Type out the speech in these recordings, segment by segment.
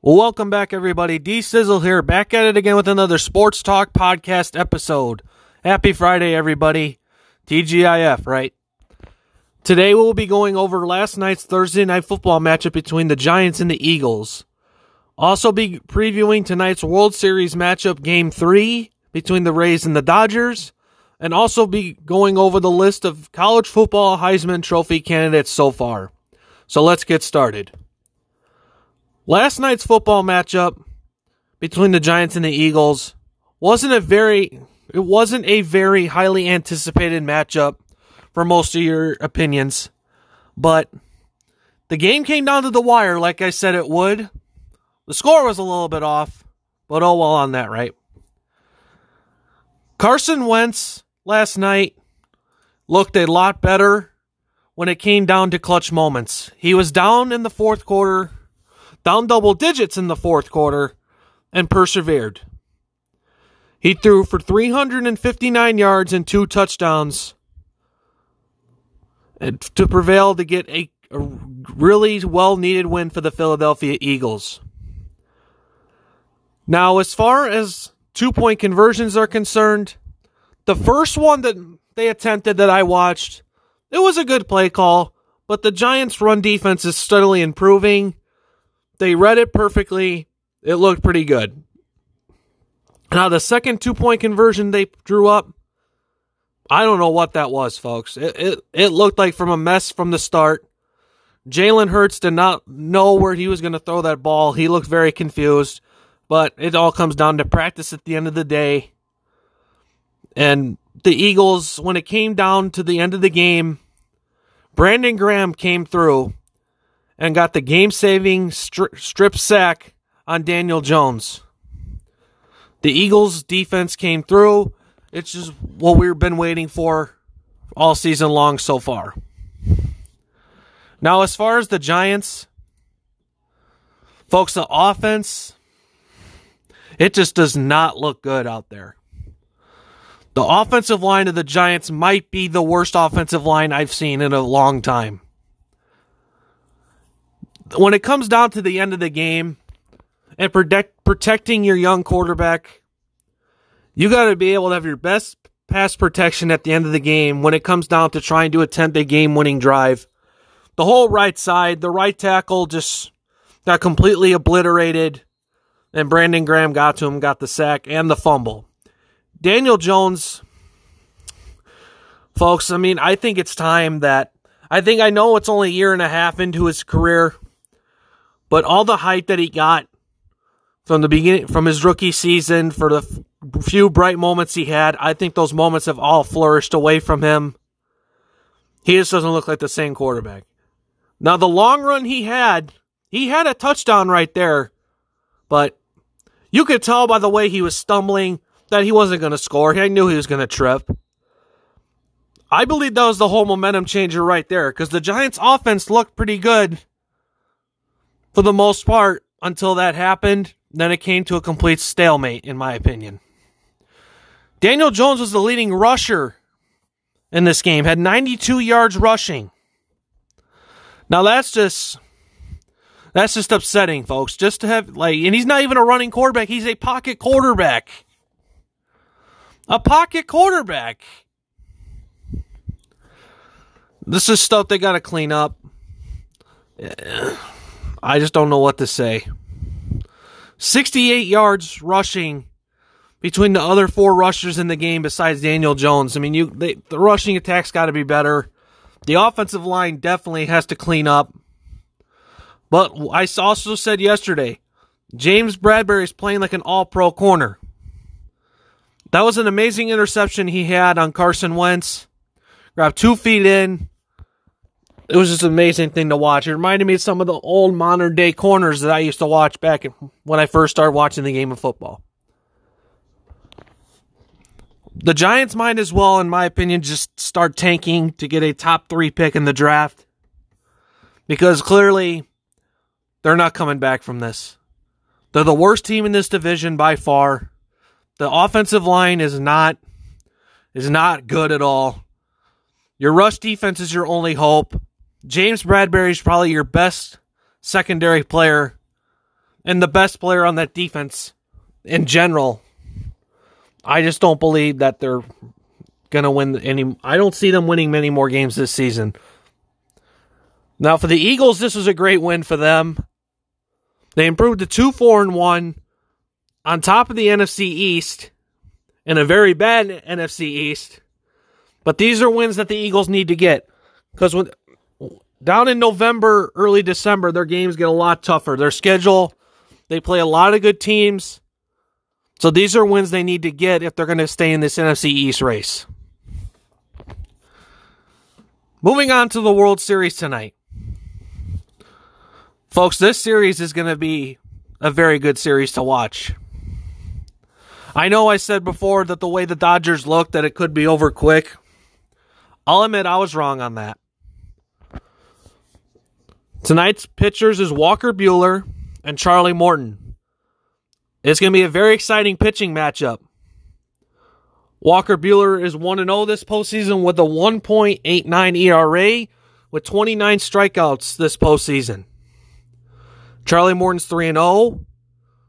Welcome back, everybody. D Sizzle here, back at it again with another Sports Talk podcast episode. Happy Friday, everybody. TGIF, right? Today we'll be going over last night's Thursday night football matchup between the Giants and the Eagles. Also be previewing tonight's World Series matchup game 3 between the Rays and the Dodgers and also be going over the list of college football Heisman Trophy candidates so far. So let's get started. Last night's football matchup between the Giants and the Eagles wasn't a very it wasn't a very highly anticipated matchup for most of your opinions, but the game came down to the wire like I said it would. The score was a little bit off, but oh well on that, right? Carson Wentz last night looked a lot better when it came down to clutch moments. He was down in the fourth quarter, down double digits in the fourth quarter, and persevered. He threw for 359 yards and two touchdowns to prevail to get a, really well needed win for the Philadelphia Eagles. Now, as far as two point conversions are concerned, the first one that they attempted that I watched, it was a good play call, but the Giants' run defense is steadily improving. They read it perfectly. It looked pretty good. Now, the second two point conversion they drew up, I don't know what that was, folks. It, it, it looked like from a mess from the start. Jalen Hurts did not know where he was going to throw that ball. He looked very confused, but it all comes down to practice at the end of the day. And the Eagles, when it came down to the end of the game, Brandon Graham came through and got the game saving stri- strip sack on Daniel Jones. The Eagles defense came through. It's just what we've been waiting for all season long so far. Now, as far as the Giants, folks, the offense, it just does not look good out there. The offensive line of the Giants might be the worst offensive line I've seen in a long time. When it comes down to the end of the game and protect, protecting your young quarterback, you got to be able to have your best pass protection at the end of the game when it comes down to trying to attempt a game winning drive. The whole right side, the right tackle just got completely obliterated, and Brandon Graham got to him, got the sack and the fumble. Daniel Jones, folks, I mean, I think it's time that I think I know it's only a year and a half into his career, but all the hype that he got from the beginning, from his rookie season, for the few bright moments he had, I think those moments have all flourished away from him. He just doesn't look like the same quarterback. Now, the long run he had, he had a touchdown right there, but you could tell by the way he was stumbling that he wasn't going to score. I knew he was going to trip. I believe that was the whole momentum changer right there because the Giants' offense looked pretty good for the most part until that happened. Then it came to a complete stalemate, in my opinion. Daniel Jones was the leading rusher in this game, had 92 yards rushing. Now that's just that's just upsetting, folks. Just to have like and he's not even a running quarterback, he's a pocket quarterback. A pocket quarterback. This is stuff they got to clean up. I just don't know what to say. 68 yards rushing between the other four rushers in the game besides Daniel Jones. I mean, you they, the rushing attack's got to be better. The offensive line definitely has to clean up. But I also said yesterday, James Bradberry is playing like an all-pro corner. That was an amazing interception he had on Carson Wentz. Grabbed two feet in. It was just an amazing thing to watch. It reminded me of some of the old modern day corners that I used to watch back when I first started watching the game of football. The Giants might as well, in my opinion, just start tanking to get a top three pick in the draft. Because clearly, they're not coming back from this. They're the worst team in this division by far. The offensive line is not is not good at all. Your rush defense is your only hope. James Bradberry is probably your best secondary player and the best player on that defense in general. I just don't believe that they're going to win any. I don't see them winning many more games this season. Now, for the Eagles, this was a great win for them. They improved to 2 4 and 1 on top of the NFC East in a very bad NFC East. But these are wins that the Eagles need to get because when down in November, early December, their games get a lot tougher. Their schedule, they play a lot of good teams. So these are wins they need to get if they're going to stay in this NFC East race. Moving on to the World Series tonight. Folks, this series is going to be a very good series to watch. I know I said before that the way the Dodgers looked that it could be over quick. I'll admit I was wrong on that. Tonight's pitchers is Walker Buehler and Charlie Morton. It's going to be a very exciting pitching matchup. Walker Buehler is 1 0 this postseason with a 1.89 ERA with 29 strikeouts this postseason. Charlie Morton's 3 0,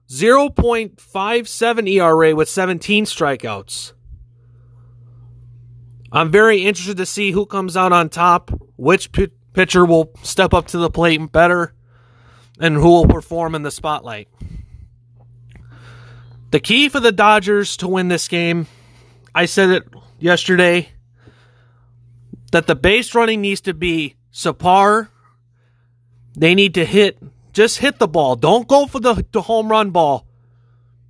0.57 ERA with 17 strikeouts. I'm very interested to see who comes out on top, which pitcher will step up to the plate better, and who will perform in the spotlight. The key for the Dodgers to win this game I said it yesterday that the base running needs to be subpar. They need to hit, just hit the ball. Don't go for the, the home run ball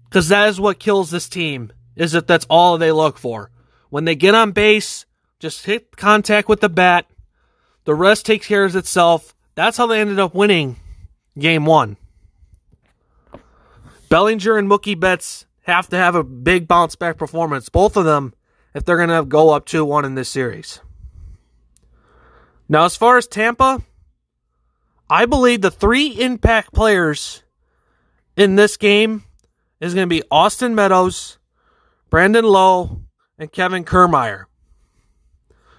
because that is what kills this team. Is that that's all they look for. When they get on base, just hit contact with the bat. The rest takes care of itself. That's how they ended up winning game one. Bellinger and Mookie Betts have to have a big bounce back performance, both of them, if they're going to go up 2 1 in this series. Now, as far as Tampa, I believe the three impact players in this game is going to be Austin Meadows, Brandon Lowe, and Kevin Kiermaier.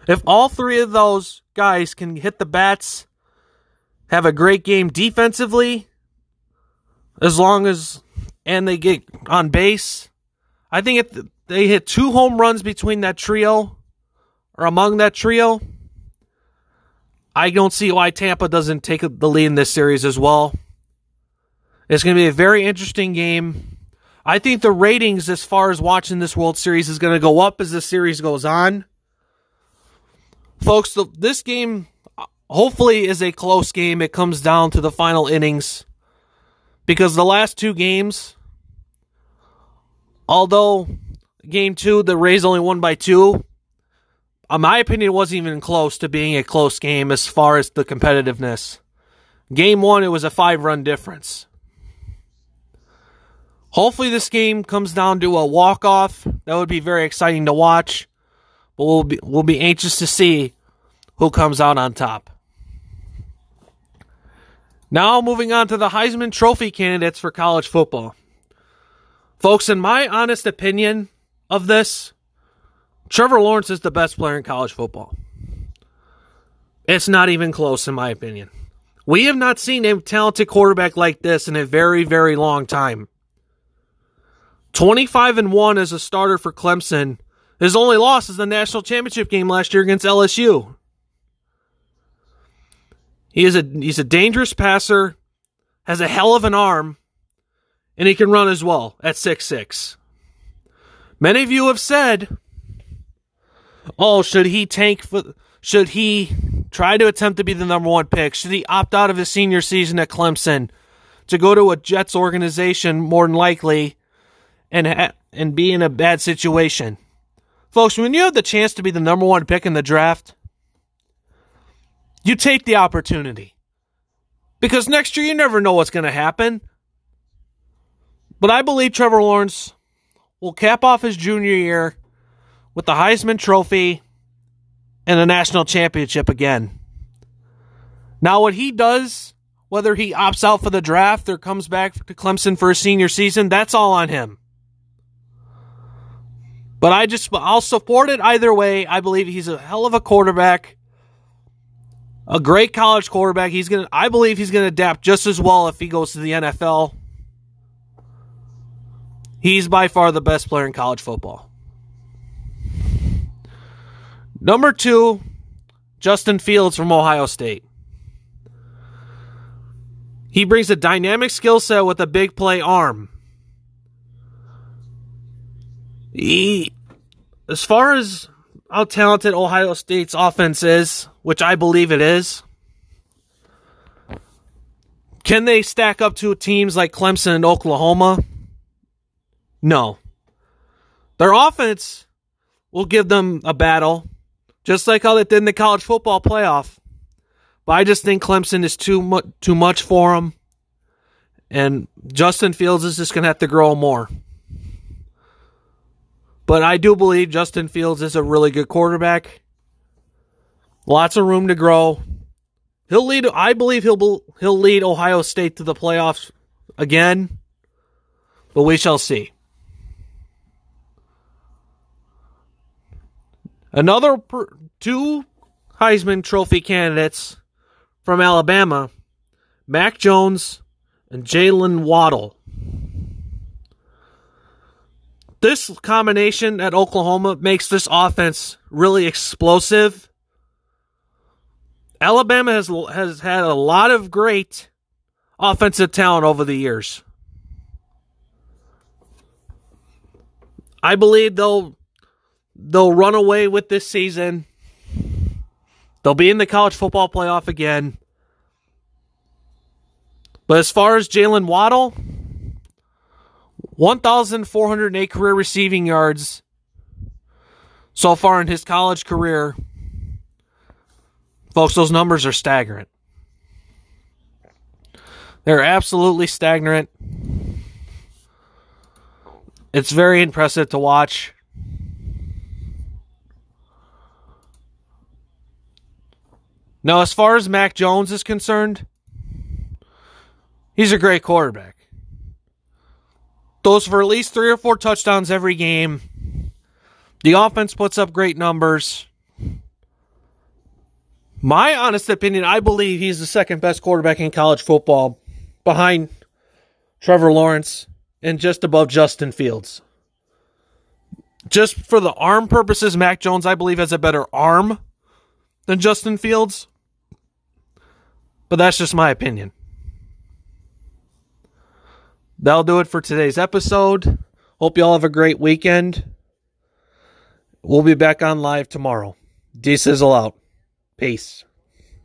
If all three of those guys can hit the bats, have a great game defensively, as long as and they get on base. I think if they hit two home runs between that trio or among that trio, I don't see why Tampa doesn't take the lead in this series as well. It's going to be a very interesting game. I think the ratings as far as watching this World Series is going to go up as the series goes on. Folks, this game hopefully is a close game. It comes down to the final innings because the last two games, although game two, the Rays only won by two, in my opinion, wasn't even close to being a close game as far as the competitiveness. Game one, it was a five run difference. Hopefully, this game comes down to a walk off. That would be very exciting to watch. But we'll be, we'll be anxious to see who comes out on top. Now, moving on to the Heisman Trophy candidates for college football. Folks, in my honest opinion of this, Trevor Lawrence is the best player in college football. It's not even close, in my opinion. We have not seen a talented quarterback like this in a very, very long time. 25 and 1 as a starter for Clemson. His only loss is the national championship game last year against LSU. He is a he's a dangerous passer, has a hell of an arm, and he can run as well at six six. Many of you have said, "Oh, should he tank for? Should he try to attempt to be the number one pick? Should he opt out of his senior season at Clemson to go to a Jets organization more than likely, and ha- and be in a bad situation?" Folks, when you have the chance to be the number one pick in the draft, you take the opportunity. Because next year you never know what's going to happen. But I believe Trevor Lawrence will cap off his junior year with the Heisman Trophy and the national championship again. Now, what he does, whether he opts out for the draft or comes back to Clemson for a senior season, that's all on him. But I just, I'll support it either way. I believe he's a hell of a quarterback a great college quarterback. He's gonna, I believe, he's gonna adapt just as well if he goes to the NFL. He's by far the best player in college football. Number two, Justin Fields from Ohio State. He brings a dynamic skill set with a big play arm. He, as far as how talented Ohio State's offense is, which I believe it is, can they stack up to teams like Clemson and Oklahoma? No. Their offense will give them a battle, just like how they did in the college football playoff. But I just think Clemson is too much too much for them, and Justin Fields is just to have to grow more. But I do believe Justin Fields is a really good quarterback. Lots of room to grow. He'll lead. I believe he'll he'll lead Ohio State to the playoffs again, but we shall see. Another per, two Heisman Trophy candidates from Alabama, Mac Jones and Jaylen Waddle. This combination at Oklahoma makes this offense really explosive. Alabama has has had a lot of great offensive talent over the years. I believe they'll they'll run away with this season. They'll be in the college football playoff again. But as far as Jaylen Waddle, 1,408 career receiving yards so far in his college career. Folks, those numbers are staggering. They're absolutely stagnant. It's very impressive to watch. Now, as far as Mac Jones is concerned, he's a great quarterback. Those for at least three or four touchdowns every game. The offense puts up great numbers. My honest opinion, I believe he's the second best quarterback in college football behind Trevor Lawrence and just above Justin Fields. Just for the arm purposes, Mac Jones, I believe, has a better arm than Justin Fields. But that's just my opinion. That'll do it for today's episode. Hope you all have a great weekend. We'll be back on live tomorrow. D Sizzle out. Peace.